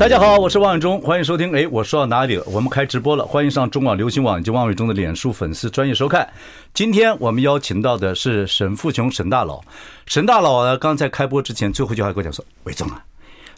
大家好，我是王伟忠，欢迎收听。哎，我说到哪里了？我们开直播了，欢迎上中网流行网以及王伟忠的脸书粉丝专业收看。今天我们邀请到的是沈富雄沈大佬。沈大佬呢，刚才开播之前最后一句话跟我讲说：“伟忠啊，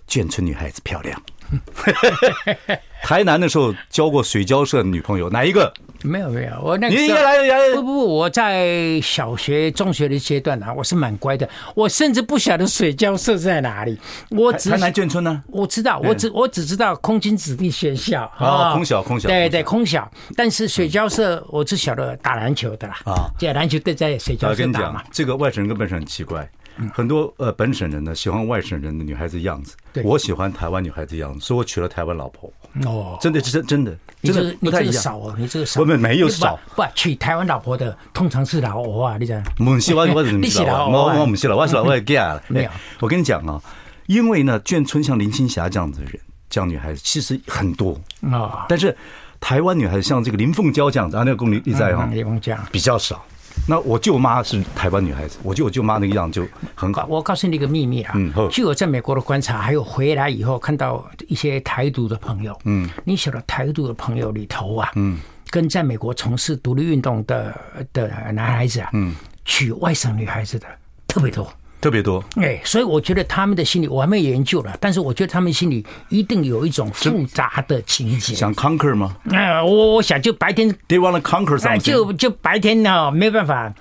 眷村女孩子漂亮。” 台南的时候交过水交社的女朋友，哪一个？没有没有，我那个你应该来来不不不，我在小学、中学的阶段啊，我是蛮乖的，我甚至不晓得水交社在哪里。我只台南眷村呢？我知道，我只我只知道空军子弟学校啊，空小空小，对对空小。但是水交社，我只晓得打篮球的啦啊，这篮球队在水交社打嘛。这个外省人跟本省人很奇怪。很多呃本省人呢喜欢外省人的女孩子样子，我喜欢台湾女孩子样子，所以我娶了台湾老婆。哦，真的是真真的，真的不太一样。少哦，你这个少，我们没有少。不娶台湾老婆的通常是老欧啊，你讲。不是我我？我我我是老外 gay 了。没有，我跟你讲啊，因为呢眷村像林青霞这样子的人，这样女孩子其实很多啊。但是台湾女孩子像这个林凤娇这样子啊，那个公你在哈，林凤娇比较少。那我舅妈是台湾女孩子，我觉得我舅妈那个样就很好。我告诉你一个秘密啊，嗯，据我在美国的观察，还有回来以后看到一些台独的朋友，嗯，你晓得台独的朋友里头啊，嗯，跟在美国从事独立运动的的男孩子啊，嗯，娶外省女孩子的特别多。特别多，哎，所以我觉得他们的心里我还没研究了，但是我觉得他们心里一定有一种复杂的情节。想 conquer 吗？哎，我我想就白天，They want to conquer something，就就白天呢，没办法，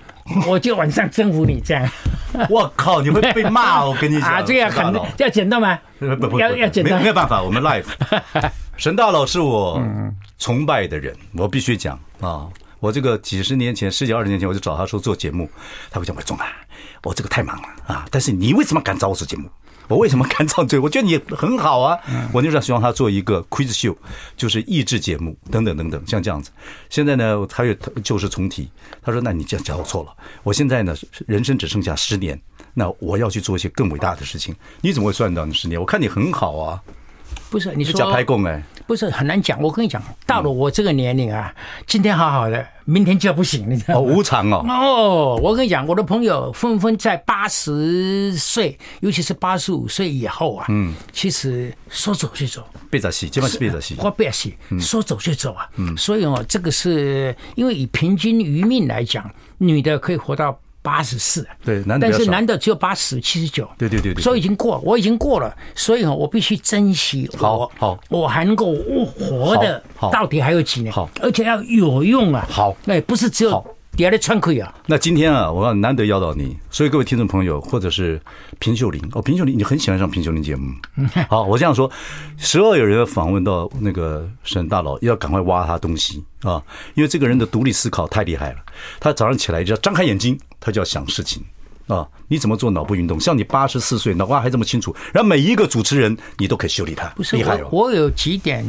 我就晚上征服你这样。我靠，你会被骂，我跟你讲 啊，这样很要剪到吗？不不，要要剪到，没有办法，我们 live。沈大佬是我崇拜的人，我必须讲啊，我这个几十年前，十几二十年前，我就找他说做节目，他会讲我中啊。我这个太忙了啊！但是你为什么敢找我做节目？我为什么敢找这个？我觉得你很好啊！我那时候希望他做一个 quiz show，就是益智节目等等等等，像这样子。现在呢，他又旧事重提，他说：“那你这样讲我错了。我现在呢，人生只剩下十年，那我要去做一些更伟大的事情。你怎么会算到你十年？我看你很好啊。”不是你说假拍供哎，不是很难讲。我跟你讲，到了我这个年龄啊，今天好好的，明天就不行，你知道吗？哦，无常哦。哦，我跟你讲，我的朋友纷纷在八十岁，尤其是八十五岁以后啊，嗯，其实说走就走，别再洗，基本是别再洗，我别洗，说走就走啊。嗯，所以哦，这个是因为以平均余命来讲，女的可以活到。八十四，对，男的，但是男的只有八十七十九，对对对对，所以已经过，我已经过了，所以我必须珍惜我，好，好，我还能够活的，到底还有几年？好，而且要有用啊，好，那也，不是只有底下的喘气啊。那今天啊，我要难得邀到你，所以各位听众朋友，或者是平秀玲，哦，平秀玲，你很喜欢上平秀玲节目，好，我这样说，时而有人访问到那个沈大佬，要赶快挖他东西啊，因为这个人的独立思考太厉害了，他早上起来就要张开眼睛。他就要想事情啊！你怎么做脑部运动？像你八十四岁，脑瓜还这么清楚，然后每一个主持人你都可以修理他，不是厉害哦！我有几点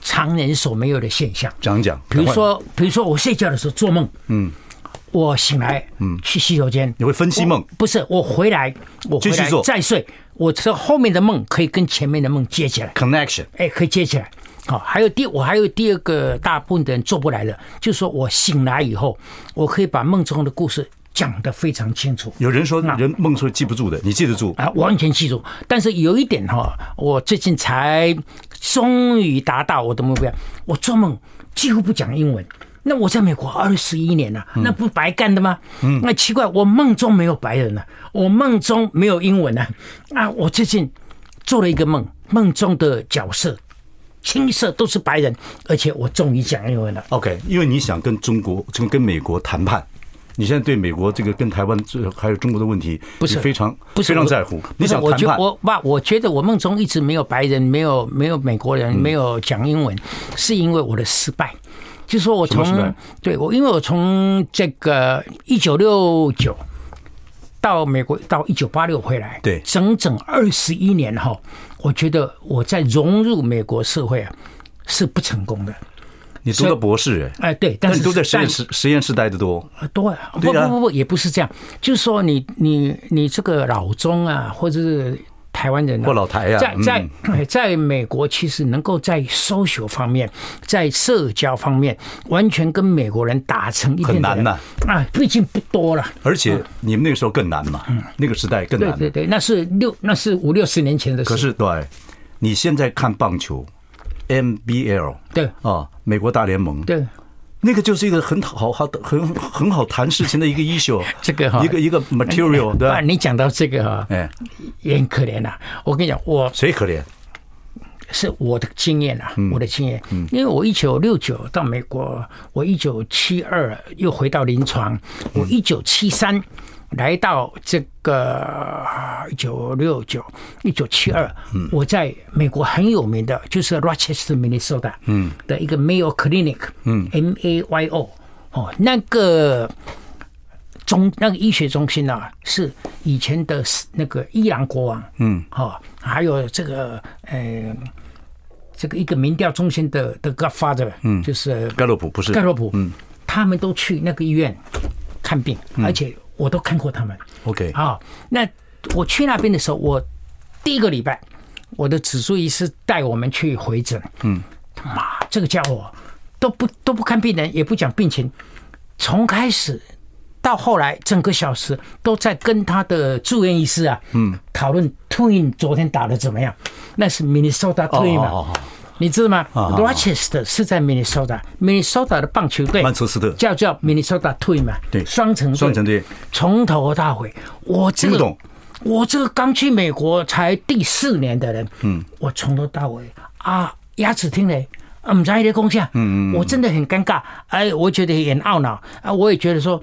常人所没有的现象，讲讲。比如说，比如说我睡觉的时候做梦，嗯，我醒来，嗯，去洗手间，你会分析梦？不是，我回来，我继续做再睡，我这后面的梦可以跟前面的梦接起来，connection，哎，可以接起来。好，还有第我还有第二个大部分的人做不来的，就是说我醒来以后，我可以把梦中的故事。讲得非常清楚。有人说，人梦是记不住的，你记得住啊？完全记住。但是有一点哈，我最近才终于达到我的目标。我做梦几乎不讲英文。那我在美国二十一年了，那不白干的吗？嗯。那奇怪，我梦中没有白人了，我梦中没有英文了。啊，我最近做了一个梦，梦中的角色青色都是白人，而且我终于讲英文了。OK，因为你想跟中国、跟跟美国谈判。你现在对美国这个跟台湾这还有中国的问题，不是非常不是非常在乎？你想谈判？我爸，我觉得我梦中一直没有白人，没有没有美国人，没有讲英文，是因为我的失败。就说我从对我，因为我从这个一九六九到美国到一九八六回来，对，整整二十一年哈，我觉得我在融入美国社会啊。是不成功的。你读的博士哎，哎对，但是你都在实验室实验室待的多，多啊，不不不不，也不是这样，就是说你你你这个老中啊，或者是。台湾人、啊、或老台啊，在在在美国，其实能够在 social 方面，在社交方面，完全跟美国人打成一片。很难呐啊，啊，毕竟不多了。而且你们那个时候更难嘛，嗯、那个时代更难。对对对，那是六，那是五六十年前的事。可是对，你现在看棒球，NBL 对啊，美国大联盟对。那个就是一个很好好的很很好谈事情的一个 issue，这个哈，一个一个 material，对吧？你讲到这个哈，哎，也很可怜呐。我跟你讲，我谁可怜？是我的经验啊，我的经验。因为我一九六九到美国，我一九七二又回到临床，我一九七三。来到这个一九六九、一九七二，我在美国很有名的，就是 Rochester, Minnesota，嗯，的一个 Mayo Clinic，嗯，M A Y O，哦，那个中那个医学中心啊，是以前的那个伊朗国王，嗯，哦，还有这个呃，这个一个民调中心的的 Godfather，嗯，就是盖洛普，不是。盖洛普，嗯，他们都去那个医院看病，而且。我都看过他们，OK，好，那我去那边的时候，我第一个礼拜，我的指数医师带我们去回诊，嗯，他妈，这个家伙都不都不看病人，也不讲病情，从开始到后来，整个小时都在跟他的住院医师啊，嗯，讨论 Twin 昨天打的怎么样，那是 Minnesota Twin 嘛。Oh, oh, oh. 你知道吗？Rochester 是在 Minnesota，Minnesota 的棒球队，曼彻斯特。叫叫 Minnesota Twins 嘛，对，双城双城队，从头到尾，我这个我这个刚去美国才第四年的人，嗯，我从头到尾。啊，牙齿听嘞，嗯，在一些功效，嗯嗯，我真的很尴尬，哎，我觉得也很懊恼。啊，我也觉得说。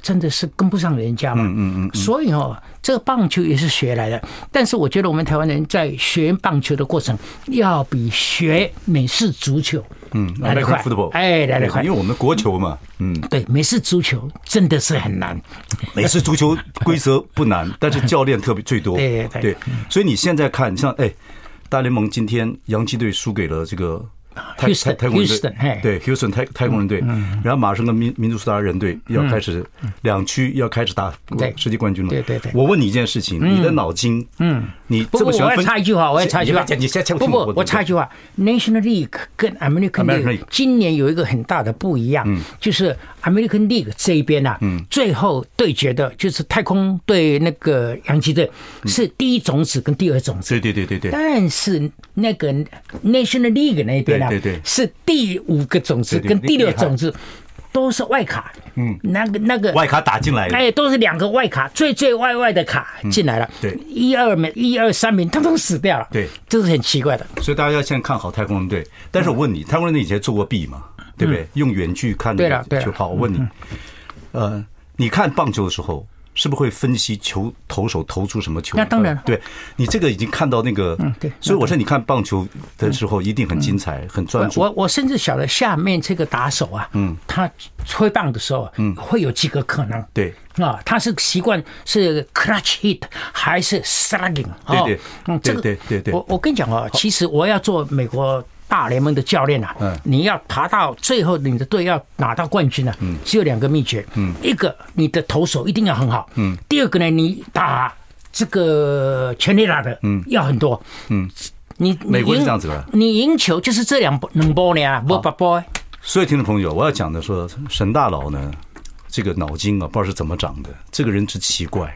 真的是跟不上人家嘛，嗯嗯嗯，所以哦，这个棒球也是学来的。但是我觉得我们台湾人在学棒球的过程，要比学美式足球，嗯，来得快，哎，来得快，因为我们国球嘛，嗯，对，美式足球真的是很难。美式足球规则不难，但是教练特别最多，对对。所以你现在看，像哎，大联盟今天洋基队输给了这个。太太太空人队，对，Houston 太太空人队，然后马上跟民民族斯大人队要开始两区要开始打世界冠军了。对对对，我问你一件事情，你的脑筋，嗯，你这么喜欢分？我要插一句话，我要插一句话。不不，我插一句话，National League 跟 American League 今年有一个很大的不一样，就是 American League 这一边啊，嗯，最后对决的就是太空对那个洋基队是第一种子跟第二种子，对对对对对，但是那个 National League 那边。对对，是第五个种子跟第六种子都是外卡，嗯，那个那个。外卡打进来的，哎，都是两个外卡，最最外外的卡进来了，对，一二名、一二三名，他都死掉了，对，这是很奇怪的。所以大家要先看好太空人队。但是我问你，太空人队以前做过弊嘛？对不对？用远距看对了，就好。我问你，呃，你看棒球的时候。是不是会分析球投手投出什么球？那当然，对你这个已经看到那个，嗯，对。所以我说，你看棒球的时候一定很精彩，很专注。我我甚至晓得下面这个打手啊，嗯，他挥棒的时候，嗯，会有几个可能。对啊，他是习惯是 clutch hit 还是 slugging？对对，嗯，这个对对对。我我跟你讲啊，其实我要做美国。大联盟的教练啊，嗯，你要爬到最后，你的队要拿到冠军呢，嗯，只有两个秘诀，嗯，一个你的投手一定要很好，嗯，第二个呢，你打这个全垒打的，嗯，要很多，嗯，你美国是这样子的，你赢球就是这两两波呢，不不不。所以听众朋友，我要讲的说，沈大佬呢，这个脑筋啊，不知道是怎么长的，这个人之奇怪。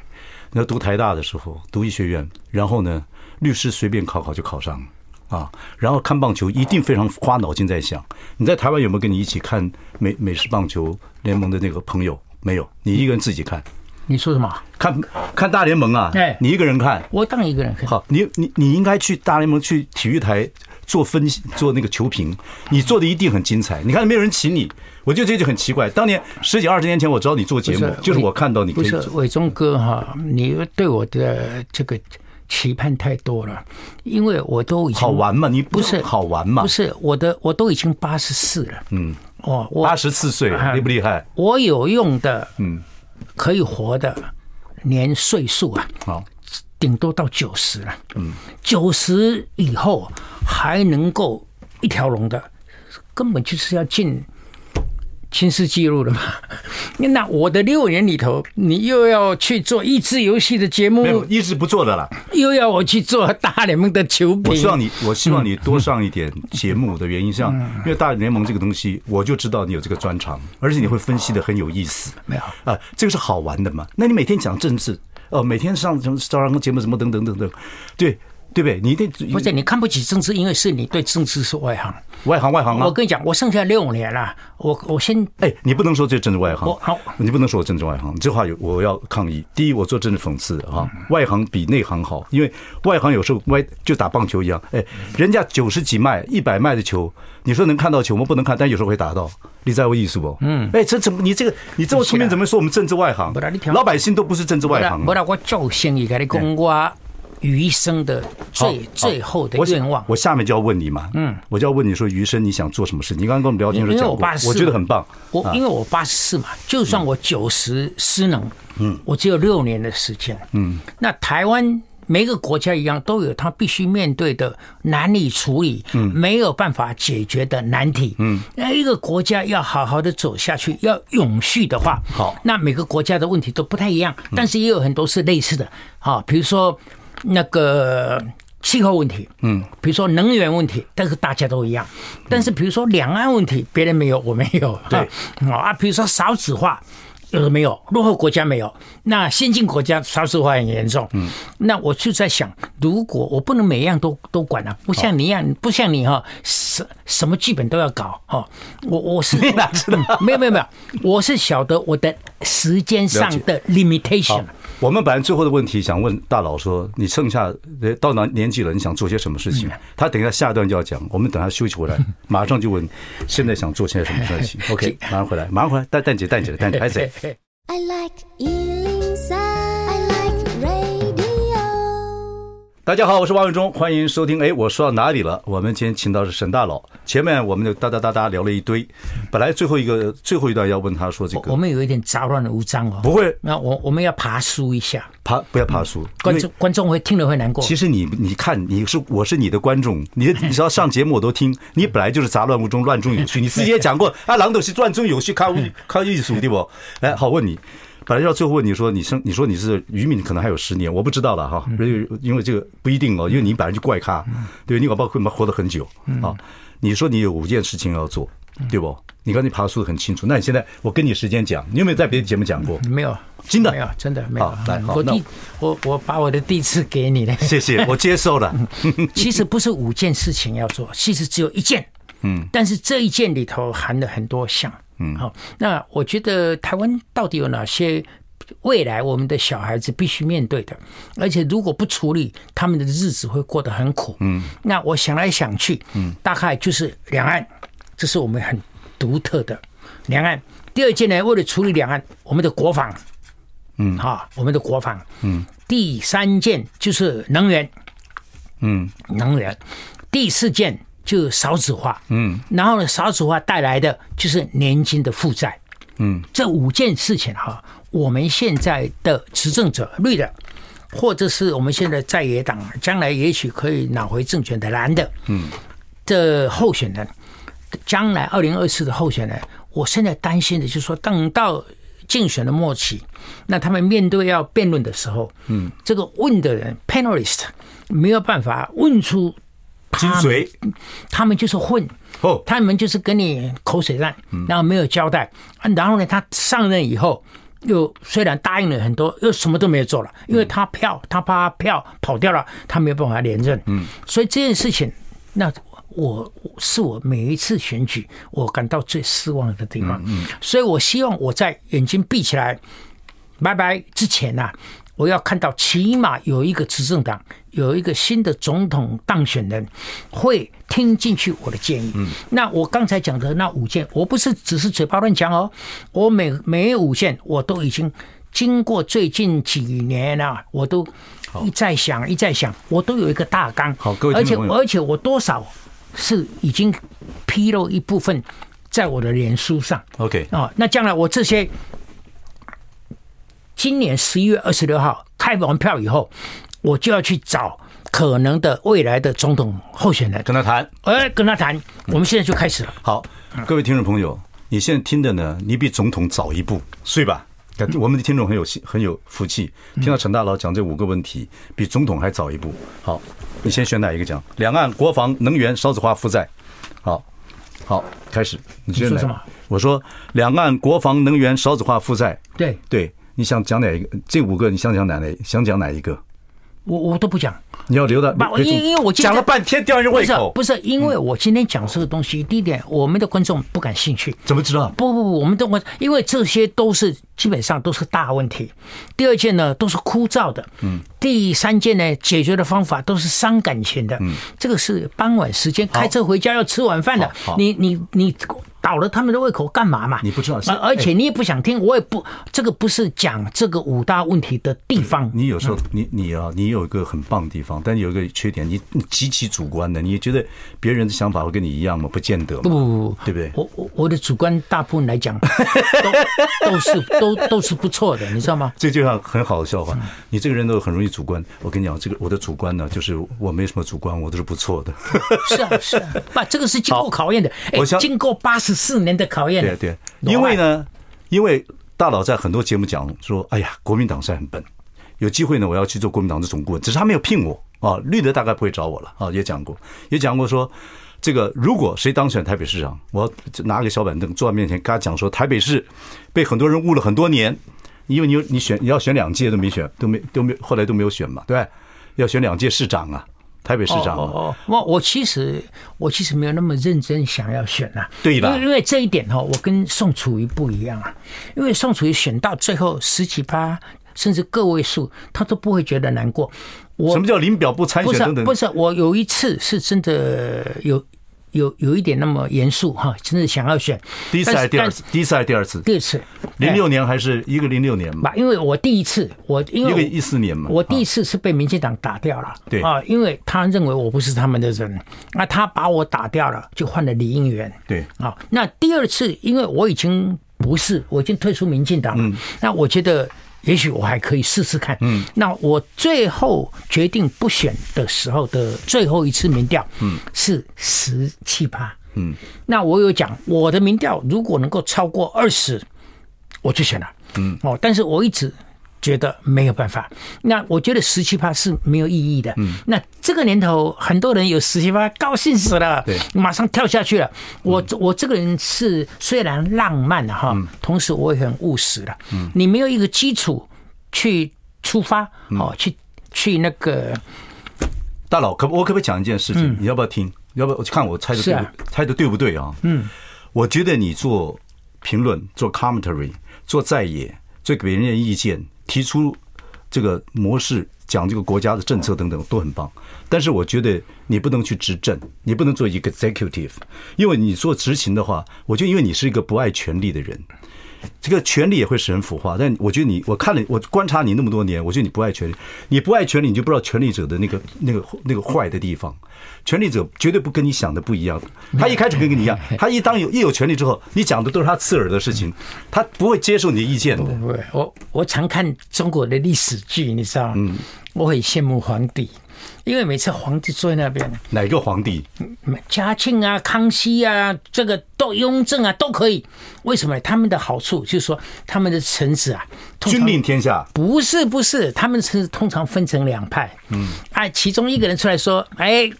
你要读台大的时候，读医学院，然后呢，律师随便考考就考上。啊，然后看棒球一定非常花脑筋在想。你在台湾有没有跟你一起看美美式棒球联盟的那个朋友？没有，你一个人自己看。你说什么？看看大联盟啊？哎，你一个人看？我当然一个人看。好，你你你应该去大联盟去体育台做分析，做那个球评，你做的一定很精彩。你看没有人请你，我觉得这就很奇怪。当年十几二十年前我找你做节目，就是我看到你。不是伟忠哥哈，你对我的这个。期盼太多了，因为我都已经好玩嘛，你不是好玩嘛？不是我的，我都已经八十四了。嗯，哦，我八十四岁厉不厉害？我有用的，嗯，可以活的年岁数啊，好，顶多到九十了。嗯，九十以后还能够一条龙的，根本就是要进。新世纪录了嘛？那我的六年里头，你又要去做益智游戏的节目，没有，一直不做的啦。又要我去做大联盟的球评。我希望你，我希望你多上一点节目的原因，像因为大联盟这个东西，我就知道你有这个专长，而且你会分析的很有意思。没有啊，这个是好玩的嘛？那你每天讲政治，哦，每天上什么招商节目什么等等等等，对。对不对？你得不是你看不起政治，因为是你对政治是外行，外行外行啊！我跟你讲，我剩下六年了，我我先哎，你不能说这政治外行，好，你不能说我政治外行，这话有我要抗议。第一，我做政治讽刺啊，外行比内行好，因为外行有时候歪就打棒球一样，哎，人家九十几迈、一百迈的球，你说能看到球，我们不能看，但有时候会打到，你在乎意思不？嗯，哎，这怎么你这个你这么聪明，怎么说我们政治外行？老百姓都不是政治外行。不然我做生意给你讲我。余生的最最后的愿望，我下面就要问你嘛，嗯，我就要问你说，余生你想做什么事？你刚刚跟我们聊天的时候讲过，我觉得很棒。我因为我八十四嘛，就算我九十失能，嗯，我只有六年的时间，嗯，那台湾每个国家一样，都有他必须面对的难以处理，嗯，没有办法解决的难题，嗯，那一个国家要好好的走下去，要永续的话，好，那每个国家的问题都不太一样，但是也有很多是类似的，好，比如说。那个气候问题，嗯，比如说能源问题，但是大家都一样。但是比如说两岸问题，别人没有，我没有。对，啊，比如说少子化，有的没有，落后国家没有，那先进国家少子化很严重。嗯，那我就在想，如果我不能每样都都管了，不像你一样，不像你哈，什什么剧本都要搞哈。我我是没有没有没有，我是晓得我的时间上的 limitation。我们本来最后的问题想问大佬说，你剩下到哪年纪了？你想做些什么事情？他等一下下一段就要讲，我们等他休息回来，马上就问，现在想做些什么事情？OK，马上回来，马上回来，蛋蛋姐，蛋姐，蛋姐，还在。I like 大家好，我是王伟忠，欢迎收听。哎，我说到哪里了？我们今天请到是沈大佬。前面我们就哒哒哒哒聊了一堆，本来最后一个最后一段要问他说这个，我们有一点杂乱无章哦。不会，那我我们要爬书一下，爬不要爬梳，观众观众会听了会难过。其实你你看你是我是你的观众，你 你只要上节目我都听，你本来就是杂乱无中，乱中有序。你自己也讲过 啊，狼都是乱中有序，靠靠艺术对不？哎，好问你。本来要最后问你说，你生你说你是渔民，可能还有十年，我不知道了哈，因为因为这个不一定哦，因为你本来就怪咖，对，你搞不好会活得很久啊。你说你有五件事情要做，对不？你刚才爬梳得很清楚，那你现在我跟你时间讲，你有没有在别的节目讲过？没有，真的没有，真的没有。来，我第我我把我的第一次给你了，谢谢，我接受了。其实不是五件事情要做，其实只有一件，嗯，但是这一件里头含了很多项。嗯，好，那我觉得台湾到底有哪些未来我们的小孩子必须面对的？而且如果不处理，他们的日子会过得很苦。嗯，那我想来想去，嗯，大概就是两岸，这是我们很独特的两岸。第二件呢，为了处理两岸，我们的国防，嗯，哈，我们的国防，嗯，第三件就是能源，嗯，能源，第四件。就少子化，嗯，然后呢，少子化带来的就是年金的负债，嗯，这五件事情哈，我们现在的执政者绿的，或者是我们现在在野党将来也许可以拿回政权的蓝的，嗯，的候选人，将来二零二四的候选人，我现在担心的就是说，等到竞选的末期，那他们面对要辩论的时候，嗯，这个问的人 panelist 没有办法问出。精髓，他们就是混，哦，他们就是跟你口水战，然后没有交代，然后呢，他上任以后又虽然答应了很多，又什么都没有做了，因为他票，他怕票跑掉了，他没有办法连任，嗯，所以这件事情，那我是我每一次选举我感到最失望的地方，嗯，所以我希望我在眼睛闭起来拜拜之前呐。我要看到起码有一个执政党有一个新的总统当选人会听进去我的建议。嗯，那我刚才讲的那五件，我不是只是嘴巴乱讲哦，我每每五件我都已经经过最近几年啊，我都一再想一再想，我都有一个大纲。好，各位，而且而且我多少是已经披露一部分在我的脸书上。OK 啊，那将来我这些。今年十一月二十六号开完票以后，我就要去找可能的未来的总统候选人，跟他谈，哎，跟他谈。我们现在就开始了。好，各位听众朋友，你现在听的呢，你比总统早一步，睡吧。我们的听众很有很有福气，听到陈大佬讲这五个问题，比总统还早一步。好，你先选哪一个讲？两岸国防能源少子化负债。好，好，开始。你先来。我说两岸国防能源少子化负债。对对，你想讲哪一个？这五个你想讲哪哪？想讲哪一个？我我都不讲。你要留到，因因为我讲了半天吊人胃口，不是不是，因为我今天讲这个东西，第一点，我们的观众不感兴趣。怎么知道？不不不，我们都因为这些都是基本上都是大问题。第二件呢，都是枯燥的。嗯。第三件呢，解决的方法都是伤感情的。嗯。这个是傍晚时间开车回家要吃晚饭的。你你你。倒了他们的胃口干嘛嘛？你不知道，而且你也不想听，我也不，这个不是讲这个五大问题的地方。你有时候，你你啊，你有一个很棒的地方，但有一个缺点，你极其主观的，你觉得别人的想法会跟你一样吗？不见得。不不不，对不对？我我我的主观大部分来讲，都 都是都都 都是不错的，你知道吗？这就像很好的笑话，你这个人都很容易主观。我跟你讲，这个我的主观呢，就是我没什么主观，我都是不错的。是啊是 啊，不，这个是经过考验的。哎，经过八十。四年的考验，对对，因为呢，因为大佬在很多节目讲说，哎呀，国民党是很笨，有机会呢，我要去做国民党的总顾问，只是他没有聘我啊，绿的大概不会找我了啊，也讲过，也讲过说，这个如果谁当选台北市长，我拿个小板凳坐在面前跟他讲说，台北市被很多人误了很多年，因为你你选你要选两届都没选，都没都没后来都没有选嘛，对，要选两届市长啊。台北市长哦，哦，我我其实我其实没有那么认真想要选啊，对吧？因为因为这一点哈，我跟宋楚瑜不一样啊。因为宋楚瑜选到最后十几趴，甚至个位数，他都不会觉得难过。我什么叫临表不参选等等？不是，不是，我有一次是真的有。有有一点那么严肃哈，真的想要选第一次还是第二次？第一次还是第二次？第二次，零六年还是一个零六年嘛？因为我第一次我因为一个一四年嘛，我第一次是被民进党打掉了，对啊，因为他认为我不是他们的人，那他把我打掉了，就换了李应元，对啊，那第二次因为我已经不是，我已经退出民进党了，那我觉得。也许我还可以试试看。嗯，那我最后决定不选的时候的最后一次民调，嗯，是十七趴。嗯，那我有讲我的民调如果能够超过二十，我就选了。嗯，哦，但是我一直觉得没有办法。那我觉得十七趴是没有意义的。嗯，那这个年头很多人有十七趴，高兴死了，对，马上跳下去了。我我这个人是虽然浪漫哈，同时我也很务实的。嗯，你没有一个基础去出发，哦，去去那个大佬，可我可不可以讲一件事情？你要不要听？要不要看我猜的对不猜的对不对啊？嗯，我觉得你做评论、做 commentary、做在野、做给别人的意见。提出这个模式，讲这个国家的政策等等都很棒，但是我觉得你不能去执政，你不能做 executive，因为你做执行的话，我就因为你是一个不爱权力的人。这个权力也会使人腐化，但我觉得你，我看了，我观察你那么多年，我觉得你不爱权力，你不爱权力，你就不知道权力者的那个、那个、那个坏的地方。权力者绝对不跟你想的不一样，他一开始跟跟你一样，他一当有一有权力之后，你讲的都是他刺耳的事情，他不会接受你的意见的。不会，我我常看中国的历史剧，你知道吗？嗯，我很羡慕皇帝。因为每次皇帝坐在那边，哪个皇帝？嘉庆啊，康熙啊，这个都雍正啊，都可以。为什么？他们的好处就是说，他们的臣子啊，君临天下。不是不是，他们是通常分成两派。嗯，哎，其中一个人出来说，哎，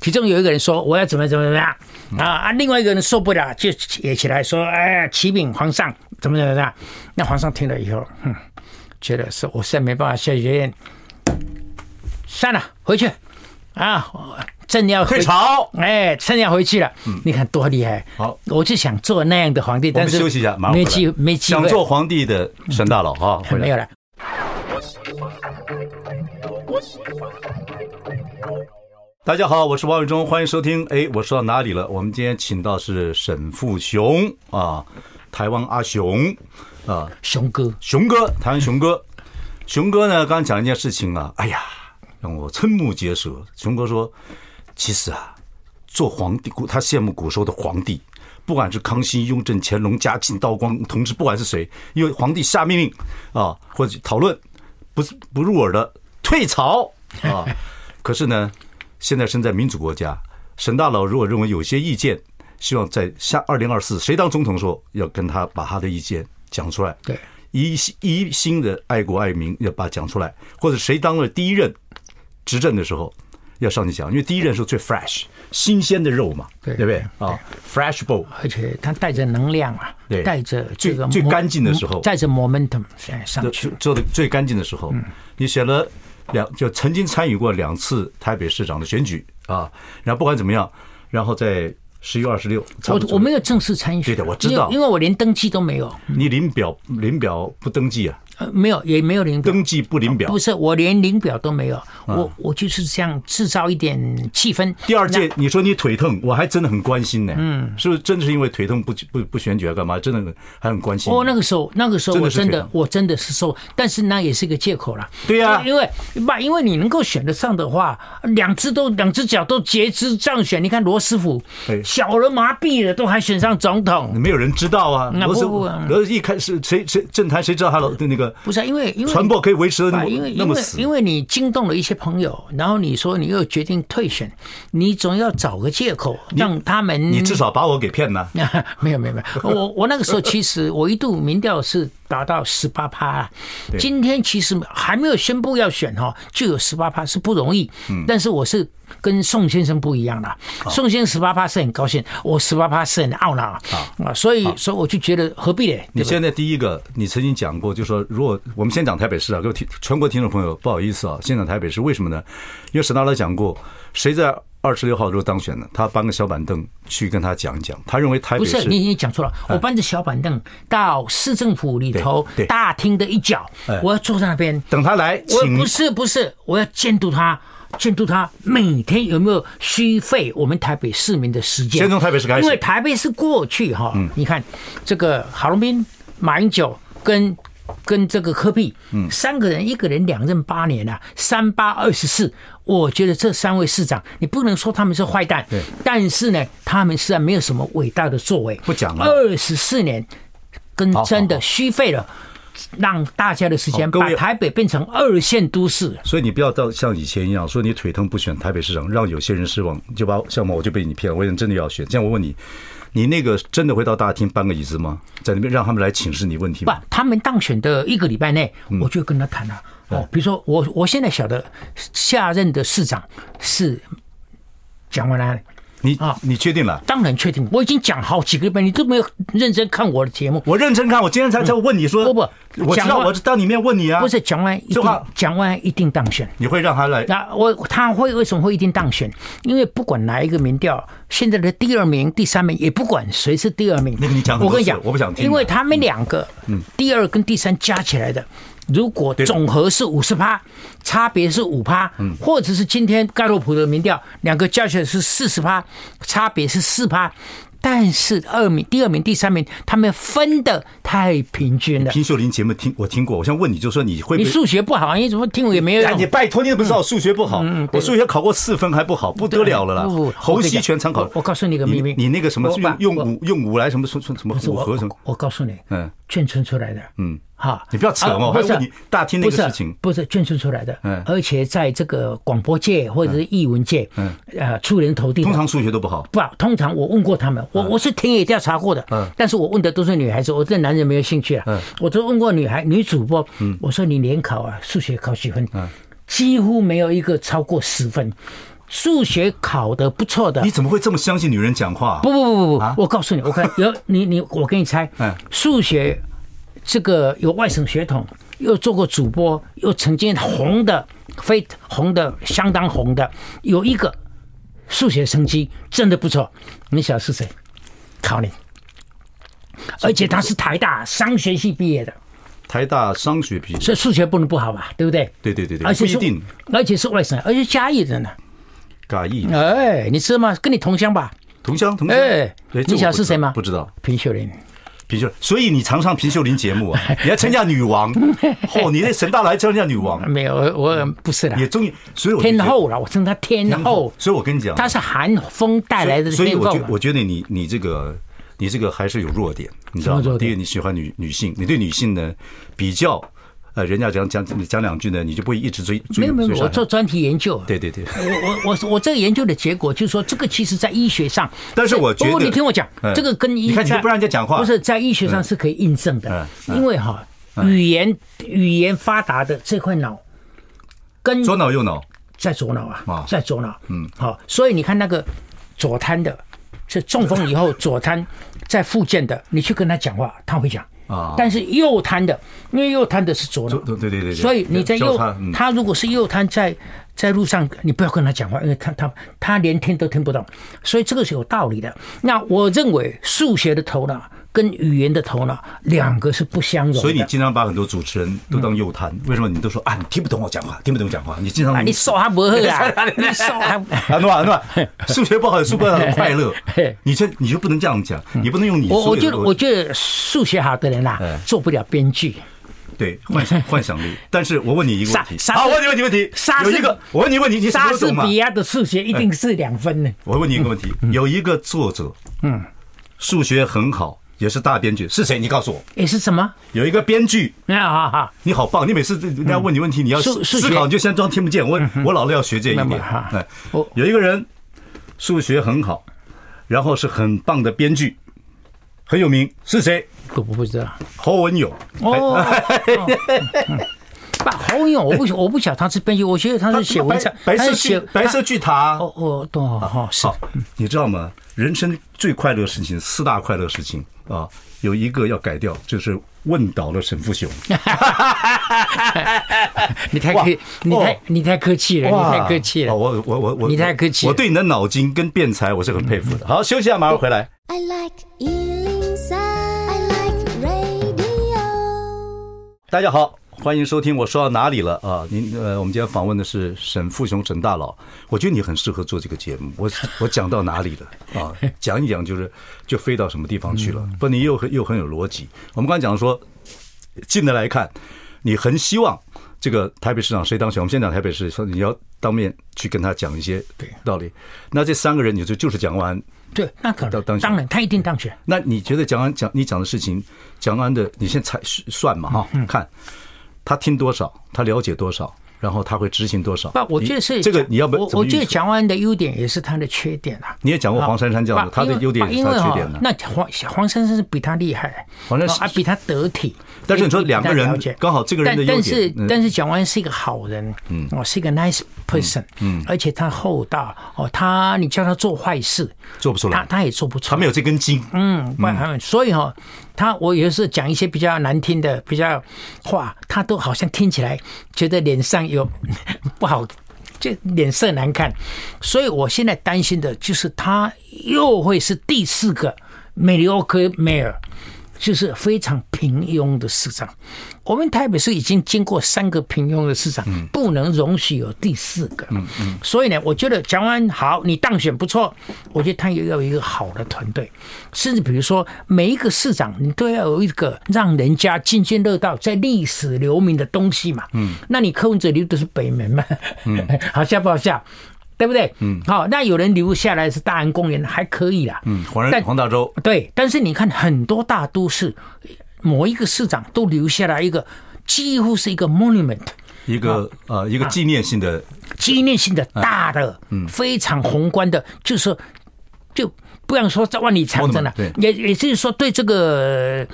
其中有一个人说我要怎么怎么怎么样啊啊，另外一个人受不了，就也起来说，哎，启禀皇上怎么怎么样。那皇上听了以后，哼，觉得是我实在没办法下决定。算了，回去啊！朕要退朝，哎，朕要回去了。嗯，你看多厉害！好，我就想做那样的皇帝，但是休息一下，没机会，没机会。想做皇帝的沈大佬啊，没有了。大家好，我是王伟忠，欢迎收听。哎，我说到哪里了？我们今天请到是沈富雄啊，台湾阿雄啊，雄哥，雄哥，台湾雄哥。雄哥呢，刚刚讲一件事情啊，哎呀，让我瞠目结舌。熊哥说，其实啊，做皇帝，他羡慕古时候的皇帝，不管是康熙、雍正、乾隆、嘉庆、道光同志，不管是谁，因为皇帝下命令啊，或者讨论不是不入耳的，退朝啊！可是呢，现在身在民主国家，沈大佬如果认为有些意见，希望在下二零二四谁当总统的时候，要跟他把他的意见讲出来。对，一心一心的爱国爱民要把它讲出来，或者谁当了第一任执政的时候。要上去讲，因为第一任是最 fresh 新鲜的肉嘛，对对不对啊？Fresh ball，而且它带着能量啊，对，带着这个最最干净的时候，带着 momentum 上去做的最干净的时候。你选了两，就曾经参与过两次台北市长的选举啊，然后不管怎么样，然后在十一月二十六，我我没有正式参与，对的，我知道，因为我连登记都没有。你领表领表不登记啊？呃，没有，也没有领登记不领表，不是，我连领表都没有，我我就是这样制造一点气氛。第二届你说你腿疼，我还真的很关心呢。嗯，是不是真的是因为腿痛不不不选举啊？干嘛？真的还很关心。哦，那个时候那个时候我真的我真的是受，但是那也是个借口了。对呀，因为不因为你能够选得上的话，两只都两只脚都截肢这样选，你看罗斯福，小儿麻痹了都还选上总统，没有人知道啊。罗斯福，罗斯一开始谁谁政坛谁知道他的那个。不是因为因为传播可以维持那么因为那么死，因为你惊动了一些朋友，然后你说你又决定退选，你总要找个借口让他们。你至少把我给骗了。没有没有没有，我我那个时候其实我一度民调是达到十八趴，今天其实还没有宣布要选哈，就有十八趴是不容易。但是我是。跟宋先生不一样了，宋先生十八趴是很高兴，我十八趴是很懊恼啊，所以所以我就觉得何必呢？你现在第一个，你曾经讲过，就说如果我们先讲台北市啊，各位听全国听众朋友，不好意思啊，先讲台北市，为什么呢？因为沈大佬讲过，谁在二十六号如果当选呢，他搬个小板凳去跟他讲一讲，他认为台北市不是你你讲错了，我搬着小板凳到市政府里头大厅的一角，我要坐在那边等他来，我不是不是，我要监督他。监督他每天有没有虚费我们台北市民的时间？先从台北市开始，因为台北市过去哈，你看这个郝龙斌、马英九跟跟这个柯比嗯，三个人一个人两任八年啊，三八二十四，我觉得这三位市长你不能说他们是坏蛋，对，但是呢，他们实在没有什么伟大的作为，不讲了，二十四年跟真的虚费了。让大家的时间把台北变成二线都市，所以你不要到像以前一样说你腿疼不选台北市长，让有些人失望，就把像我就被你骗了。我真的要选，这样我问你，你那个真的会到大厅搬个椅子吗？在那边让他们来请示你问题吗？不，他们当选的一个礼拜内，我就跟他谈了。哦，比如说我我现在晓得下任的市长是蒋万安。你啊，你确定了？当然确定，我已经讲好几个遍，你都没有认真看我的节目。我认真看，我今天才才问你说，不不，我知道我到里面问你啊，不是蒋万安一定，蒋万一定当选。你会让他来？那我他会为什么会一定当选？因为不管哪一个民调，现在的第二名、第三名也不管谁是第二名。那个你讲，我跟你讲，我不想听，因为他们两个，嗯，第二跟第三加起来的。如果总和是五十趴，差别是五趴，或者是今天盖洛普的民调，两个加起来是四十趴，差别是四趴，但是二名、第二名、第三名他们分的太平均了。平秀林节目听我听过，我想问你，就说你会会？你数学不好，你怎么听我也没有用。你拜托，你怎么知道我数学不好？我数学考过四分还不好，不得了了啦！侯西全参考，我告诉你个秘密，你那个什么用五用五来什么说说什么五合什么？我告诉你，嗯，眷村出来的，嗯。好，你不要扯哦！不是你大厅那个事情，不是捐出出来的，嗯，而且在这个广播界或者是艺文界，嗯，呃，出人头地。通常数学都不好，不，通常我问过他们，我我是田野调查过的，嗯，但是我问的都是女孩子，我对男人没有兴趣啊，嗯，我都问过女孩女主播，嗯，我说你联考啊，数学考几分？嗯，几乎没有一个超过十分，数学考得不错的。你怎么会这么相信女人讲话？不不不不不，我告诉你，我看 有你你，我给你猜，嗯，数学。这个有外省血统，又做过主播，又曾经红的，非红的相当红的，有一个数学成绩真的不错。你晓得是谁？考你，而且他是台大商学系毕业的。台大商学毕业，所以数学不能不好吧？对不对？对对对对，而且是不一定，而且是外省，而且嘉义的呢。嘉义，哎，你知道吗？跟你同乡吧？同乡，同乡。哎，你晓得是谁吗？不知道，平秀琳。平秀，所以你常上平秀林节目啊？你要参加女王 哦，你那沈大佬还称人家女王？没有，我不是的。也终于，所以我天后了，我称她天后。所以我跟你讲，她是韩风带来的。所以我觉，我觉得你你这个你这个还是有弱点，你知道吗？第一，你喜欢女女性，你对女性呢比较呃，人家讲讲讲两句呢，你就不会一直追追。没有没有，我做专题研究。对对对，我我我我这个研究的结果就是说，这个其实在医学上，但是我觉得你听我讲，这个跟医你看你不让人家讲话，不是在医学上是可以印证的，因为哈，语言语言发达的这块脑，跟左脑右脑。在左脑啊，在左脑，嗯，好，所以你看那个左瘫的，是中风以后左瘫在复健的，你去跟他讲话，他会讲。啊！但是右瘫的，因为右瘫的是左脑，对对对对，所以你在右，他如果是右瘫，在在路上，你不要跟他讲话，因为他他他连听都听不懂，所以这个是有道理的。那我认为数学的头脑。跟语言的头脑两个是不相容，所以你经常把很多主持人都当右瘫。为什么你都说啊？你听不懂我讲话，听不懂我讲话？你经常你说还 不会啊？你说还 啊？对吧？对吧？数学不好，数不好很快乐。你这你就不能这样讲，你不能用你。我我觉得我觉得数学好的人呐，做不了编剧。对，幻想幻想力。但是我问你一个问题，好，我问你问题问题。有一个，我问你问题，你莎士比亚的数学一定是两分呢。我问你一个问题，有一个作者，嗯，数学很好。也是大编剧是谁？你告诉我。也是什么？有一个编剧。啊好好，你好棒！你每次人家问你问题，你要思考，你就先装听不见。我我老了要学这一点。哎，有一个人数学很好，然后是很棒的编剧，很有名，是谁？我不知道。侯文勇。哦。不，侯文勇，我不我不晓得他是编剧，我觉得他是写文章，白色写白色巨塔。哦哦，懂，好是。你知道吗？人生最快乐的事情，四大快乐事情。啊，有一个要改掉，就是问倒了沈富雄。你太客，你太你太客气了，你太客气了。我我我我，你太客气。我对你的脑筋跟辩才，我是很佩服的。好，休息一下，马上回来。I like 103, I like radio。大家好。欢迎收听，我说到哪里了啊？您呃，我们今天访问的是沈富雄沈大佬，我觉得你很适合做这个节目。我我讲到哪里了啊？讲一讲就是就飞到什么地方去了？不，你又很又很有逻辑。我们刚才讲说，近的来看，你很希望这个台北市长谁当选？我们先讲台北市，说你要当面去跟他讲一些道理。那这三个人，你就就是蒋万安，对，那可能当当然他一定当选。那你觉得蒋安讲你讲的事情，蒋安的你先猜算嘛哈？看。他听多少，他了解多少，然后他会执行多少？那，我觉得是这个你要不？我我觉得蒋万安的优点也是他的缺点啊。你也讲过黄珊珊教授，他的优点也是他的缺点呢。那黄黄珊珊是比他厉害，黄珊珊比他得体。但是你说两个人刚好这个人的优点，但是但是蒋万是一个好人，嗯，哦，是一个 nice person，嗯，而且他厚道，哦，他你叫他做坏事做不出来，他他也做不出来，他没有这根筋，嗯，不，所以哈。他我有时候讲一些比较难听的比较话，他都好像听起来觉得脸上有 不好，就脸色难看。所以我现在担心的就是他又会是第四个 mediocre mayor。就是非常平庸的市长，我们台北市已经经过三个平庸的市长，不能容许有第四个。嗯嗯，所以呢，我觉得蒋万安好，你当选不错，我觉得他也要有一个好的团队，甚至比如说每一个市长，你都要有一个让人家津津乐道、在历史留名的东西嘛。嗯，那你柯文哲留的是北门嘛？嗯，好笑不好笑？对不对？嗯，好，那有人留下来是大安公园，还可以啦。嗯，黄人黄大洲。对，但是你看很多大都市，某一个市长都留下来一个，几乎是一个 monument，一个呃一个纪念性的纪念性的大的，嗯，非常宏观的，就是说就不要说在万里长征了，对，也也就是说对这个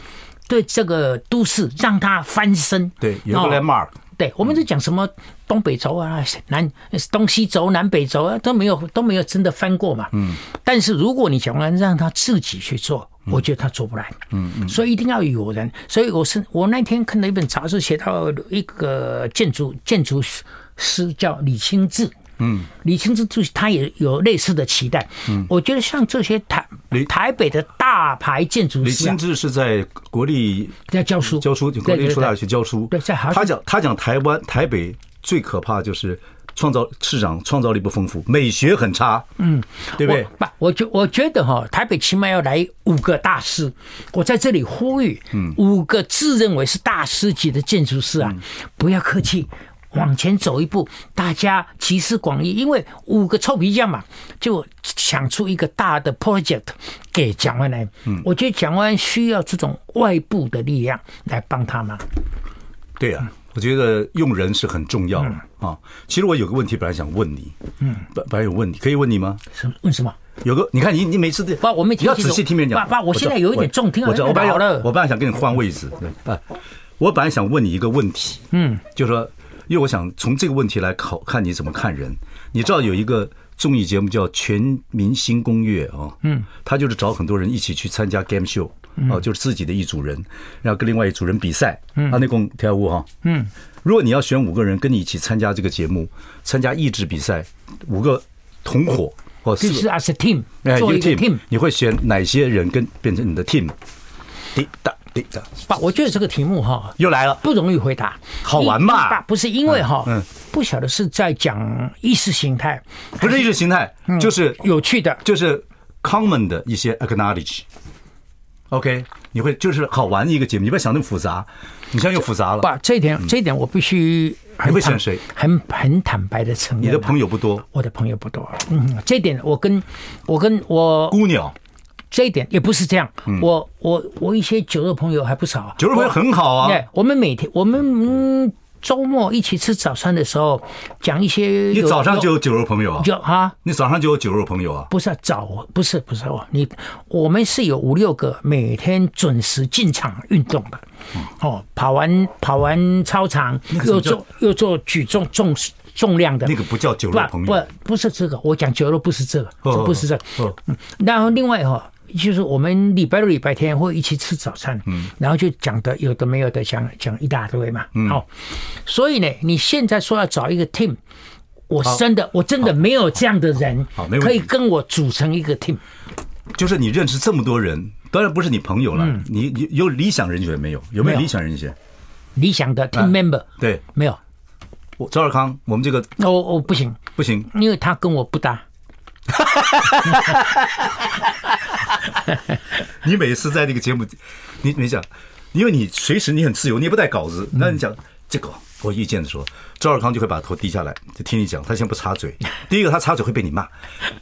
对这个都市让它翻身，对，有个 landmark。对，我们是讲什么东北轴啊，南东西轴、南北轴啊，都没有都没有真的翻过嘛。嗯。但是如果你讲完让他自己去做，我觉得他做不来。嗯嗯。所以一定要有人。所以我是我那天看到一本杂志，写到一个建筑建筑师叫李清志。嗯。李清志就是他也有类似的期待。嗯。我觉得像这些台台北的大牌建筑师，李清志是在国立在教书教书，国立艺术大学教书。对，在他讲他讲台湾台北最可怕就是创造市长创造力不丰富，美学很差。嗯，对不对？不，我觉我觉得哈，台北起码要来五个大师。我在这里呼吁，嗯，五个自认为是大师级的建筑师啊，不要客气。往前走一步，大家集思广益，因为五个臭皮匠嘛，就想出一个大的 project 给蒋万来。嗯，我觉得蒋万安需要这种外部的力量来帮他嘛。对啊，我觉得用人是很重要的啊。其实我有个问题本来想问你，嗯，本本来有问你，可以问你吗？什问什么？有个，你看你你每次的，爸，我没听你要仔细听别人讲。爸爸，我现在有一点重听，我我本来，我本来想跟你换位置，对啊，我本来想问你一个问题，嗯，就是说，因为我想从这个问题来考看你怎么看人。你知道有一个综艺节目叫《全明星攻略》啊，嗯，他就是找很多人一起去参加 game show，哦，就是自己的一组人，然后跟另外一组人比赛，嗯，啊，那共跳舞哈，嗯，如果你要选五个人跟你一起参加这个节目，参加益智比赛，五个同伙。哦，就是 as a team，做一个 team，你会选哪些人跟变成你的 team？滴答滴答。爸，我觉得这个题目哈又来了，不容易回答。好玩嘛？爸，不是因为哈，嗯，不晓得是在讲意识形态，不是意识形态，就是有趣的，就是 common 的一些 acknowledge。OK，你会就是好玩的一个节目，你不要想那么复杂，你现在又复杂了。爸，这一点这一点我必须。你会选谁？很很坦白的承认，你的朋友不多。我的朋友不多。嗯，这一点我跟我跟我孤鸟，这一点也不是这样。我我我一些酒肉朋友还不少。酒肉朋友很好啊。对，我们每天我们嗯。周末一起吃早餐的时候，讲一些。你早上就有酒肉朋友啊？就啊，你早上就有酒肉朋友啊？不是啊早，不是不是哦，你我们是有五六个每天准时进场运动的。哦，跑完跑完操场，又做又做举重重重量的。那个不叫酒肉朋友。不不是这个，我讲酒肉不是这个，不是这个。嗯，然后另外哈。就是我们礼拜六、礼拜天会一起吃早餐，嗯，然后就讲的有的没有的讲讲一大堆嘛，嗯，好，所以呢，你现在说要找一个 team，我真的我真的没有这样的人，好，没可以跟我组成一个 team。就是你认识这么多人，当然不是你朋友了，你你有理想人选没有？有没有理想人选？理想的 team member 对，没有。我周尔康，我们这个哦哦不行。不行，因为他跟我不搭。你每次在那个节目，你你讲，因为你随时你很自由，你也不带稿子，那你讲这个我意见的时候，赵尔康就会把头低下来，就听你讲，他先不插嘴。第一个他插嘴会被你骂，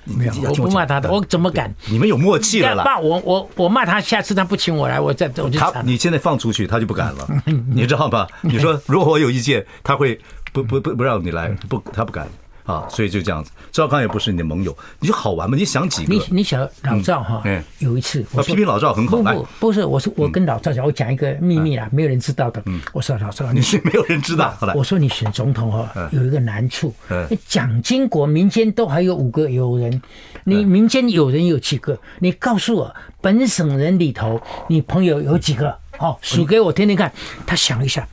没有，我不骂他的，我怎么敢？你们有默契了啦。骂，我我我骂他，下次他不请我来，我再我就。他你现在放出去，他就不敢了，你知道吧？你说如果我有意见，他会不不不不让你来，不他不敢。啊，所以就这样子，赵康也不是你的盟友，你就好玩嘛？你想几个？你你想老赵哈？嗯，有一次我批评老赵很好。不不不是，我是我跟老赵讲，我讲一个秘密啊，没有人知道的。嗯，我说老赵，你是没有人知道。后来我说你选总统哈，有一个难处，蒋经国民间都还有五个友人，你民间友人有几个？你告诉我，本省人里头你朋友有几个？好，数给我听听看。他想一下。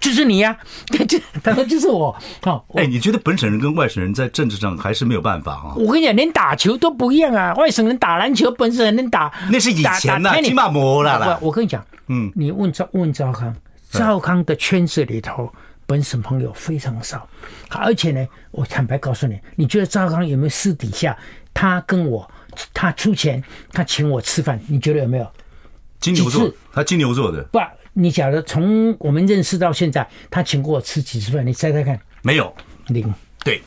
就是你呀，就 他说就是我。哦，哎，你觉得本省人跟外省人在政治上还是没有办法啊？我跟你讲，连打球都不一样啊！外省人打篮球，本省人能打，那是以前的，起码磨了啦。我跟你讲，嗯，你问赵问赵康，赵康的圈子里头，本省朋友非常少。而且呢，我坦白告诉你，你觉得赵康有没有私底下他跟我，他出钱，他请我吃饭？你觉得有没有？金牛座，他金牛座的。不。你假如从我们认识到现在，他请过我吃几次饭？你猜猜看？没有，零。对，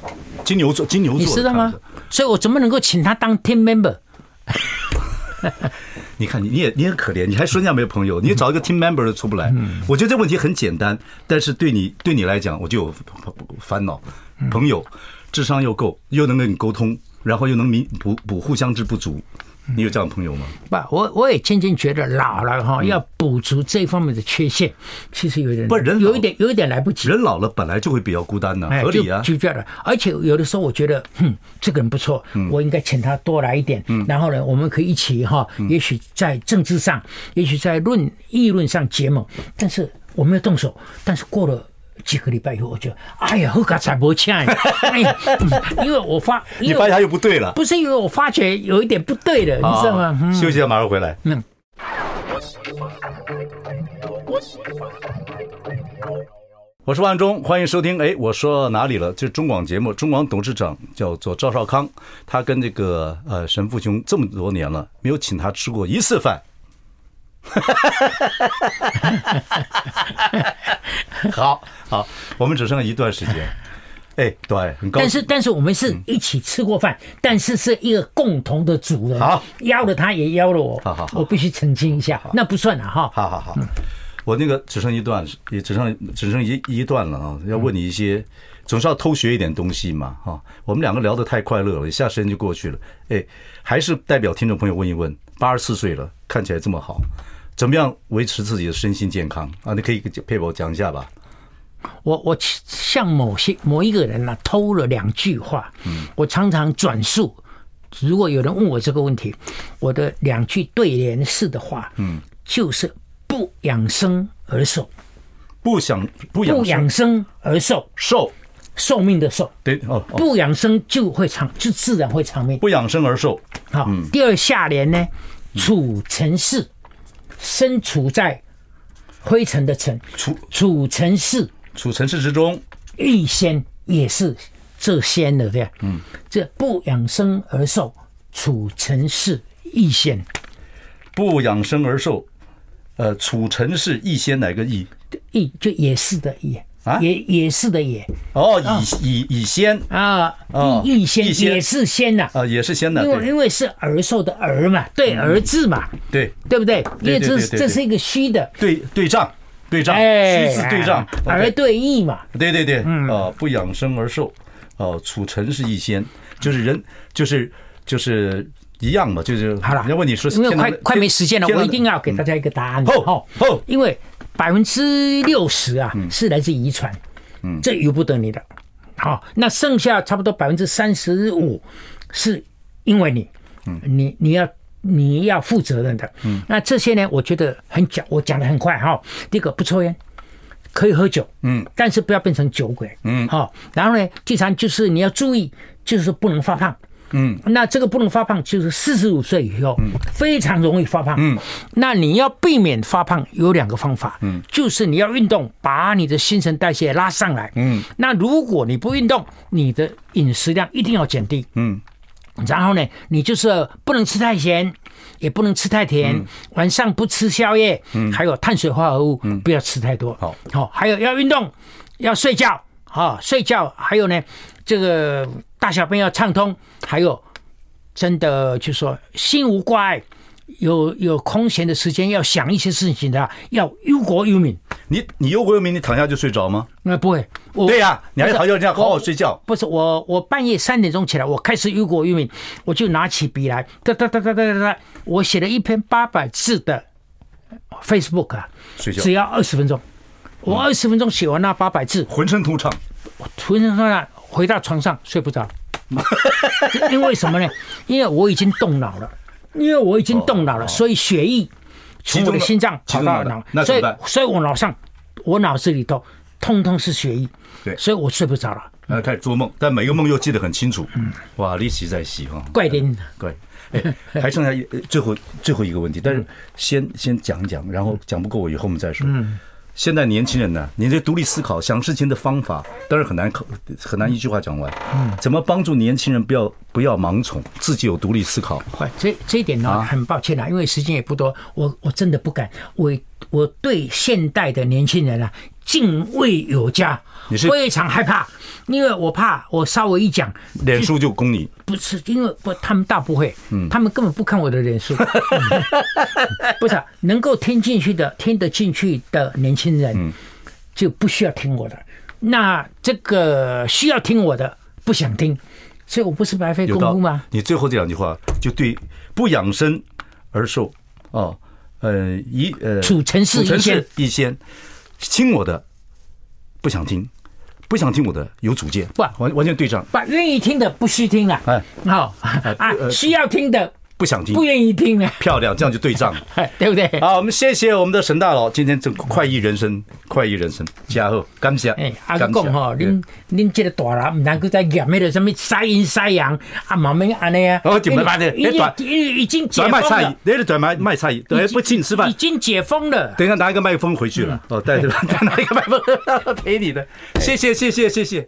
金牛座，金牛座，你知道吗？所以我怎么能够请他当 team member？你看，你你也你很可怜，你还说人家没有朋友，你找一个 team member 都出不来。我觉得这问题很简单，但是对你对你来讲，我就有烦恼。朋友智商又够，又能跟你沟通，然后又能弥补补互相之不足。你有这样的朋友吗？不，我我也渐渐觉得老了哈，要补足这方面的缺陷，其实有点不人有一点有一点来不及。人老了本来就会比较孤单呢，合理啊。就这样的，而且有的时候我觉得，哼，这个人不错，我应该请他多来一点。然后呢，我们可以一起哈，也许在政治上，也许在论议论上结盟。但是我没有动手，但是过了。几个礼拜以后，我就哎呀，好才不呀，因为我发，你发现他又不对了，不是因为我发觉有一点不对的，你知道吗？休息一下，马上回来。嗯。我是万忠，欢迎收听。哎，我说到哪里了？就是中广节目，中广董事长叫做赵少康，他跟这个呃神父兄这么多年了，没有请他吃过一次饭。哈哈哈哈哈！好好，我们只剩下一段时间。哎，对，很高兴。但是，但是我们是一起吃过饭，但是是一个共同的主人。好，邀了他，也邀了我。好好，我必须澄清一下，那不算了哈。好好好。我那个只剩一段，也只剩只剩一一段了啊！要问你一些，总是要偷学一点东西嘛哈。我们两个聊得太快乐了，一下时间就过去了。哎，还是代表听众朋友问一问：八十四岁了，看起来这么好，怎么样维持自己的身心健康？啊？你可以配合我讲一下吧。我我向某些某一个人呢、啊、偷了两句话，嗯，我常常转述。如果有人问我这个问题，我的两句对联式的话，嗯，就是不养生而寿，不想不养不养生而寿，寿寿命的寿，对哦，不养生就会长，就自然会长命。不养生而寿，好。第二下联呢，处尘世，身处在灰尘的尘，处处尘世，处尘世之中，亦仙也是。这仙的对，嗯，这不养生而寿，处尘世亦仙。不养生而寿，呃，处尘世亦仙哪个易？易就也是的也啊，也也是的也。哦，以以以仙啊，乙乙仙也是仙呐啊，也是仙的。因为因为是儿寿的儿嘛，对儿字嘛，对对不对？因为这是这是一个虚的对对仗对仗，虚字对仗，儿对义嘛。对对对，嗯啊，不养生而寿。哦，楚尘是一仙，就是人，就是就是一样嘛，就是好了。人家问你说，因为快快没时间了，我一定要给大家一个答案。哦哦，因为百分之六十啊是来自遗传，嗯，这由不得你的。好，那剩下差不多百分之三十五是因为你，嗯，你你要你要负责任的。嗯，那这些呢，我觉得很讲，我讲的很快哈。第一个，不抽烟。可以喝酒，嗯，但是不要变成酒鬼，嗯，好。然后呢，第三就是你要注意，就是不能发胖，嗯。那这个不能发胖，就是四十五岁以后，嗯，非常容易发胖，嗯。那你要避免发胖，有两个方法，嗯，就是你要运动，把你的新陈代谢拉上来，嗯。那如果你不运动，你的饮食量一定要减低，嗯。然后呢，你就是不能吃太咸。也不能吃太甜，嗯、晚上不吃宵夜，嗯、还有碳水化合物，嗯、不要吃太多。好，好，还有要运动，要睡觉，好、哦、睡觉。还有呢，这个大小便要畅通，还有真的就是说心无挂碍。有有空闲的时间要想一些事情的，要忧国忧民。你你忧国忧民，你躺下就睡着吗？那不会。对呀，你还是好要这样好好睡觉。不是我，我半夜三点钟起来，我开始忧国忧民，我就拿起笔来，哒哒哒哒哒哒哒，我写了一篇八百字的 Facebook 只要二十分钟。我二十分钟写完那八百字，浑身通畅，浑身通畅，回到床上睡不着。因为什么呢？因为我已经动脑了。因为我已经动脑了，所以血液从我的心脏跑到脑，所以所以我脑上我脑子里头通通是血液，对，所以我睡不着了。那开始做梦，但每个梦又记得很清楚。嗯，哇，历奇在喜哈，怪点怪。哎，还剩下最后最后一个问题，但是先先讲讲，然后讲不够我以后我们再说。嗯。现在年轻人呢，你这独立思考、想事情的方法，当然很难很难一句话讲完。嗯，怎么帮助年轻人不要不要盲从，自己有独立思考？这这一点呢，很抱歉啊，因为时间也不多，我我真的不敢。我我对现代的年轻人啊，敬畏有加，你是非常害怕。因为我怕我稍微一讲，脸书就攻你。不是，因为不，他们大不会，嗯，他们根本不看我的脸书。不是，能够听进去的、听得进去的年轻人，就不需要听我的。那这个需要听我的，不想听，所以我不是白费功夫吗？你最后这两句话，就对不养生而寿哦，呃，一呃，处尘世亦仙，听我的，不想听。不想听我的有主见，不完完全对仗。不愿意听的不需听啊，哎，好 啊，需要听的不想听，不愿意听啊，漂亮，这样就对仗，对不对？好，我们谢谢我们的沈大佬，今天这快意人生，快意人生，加油，感谢。哎，阿哥讲哈，您您这个大人唔能够再演那个什么晒阴晒阳啊，慢慢安尼啊。哦，怎么办呢？已经已经解封了，你是转卖卖菜，对，不请吃饭，已经解封了。等一下拿一个麦克风回去了，哦，带着，拿一个麦克风 陪你的，谢谢谢谢谢谢。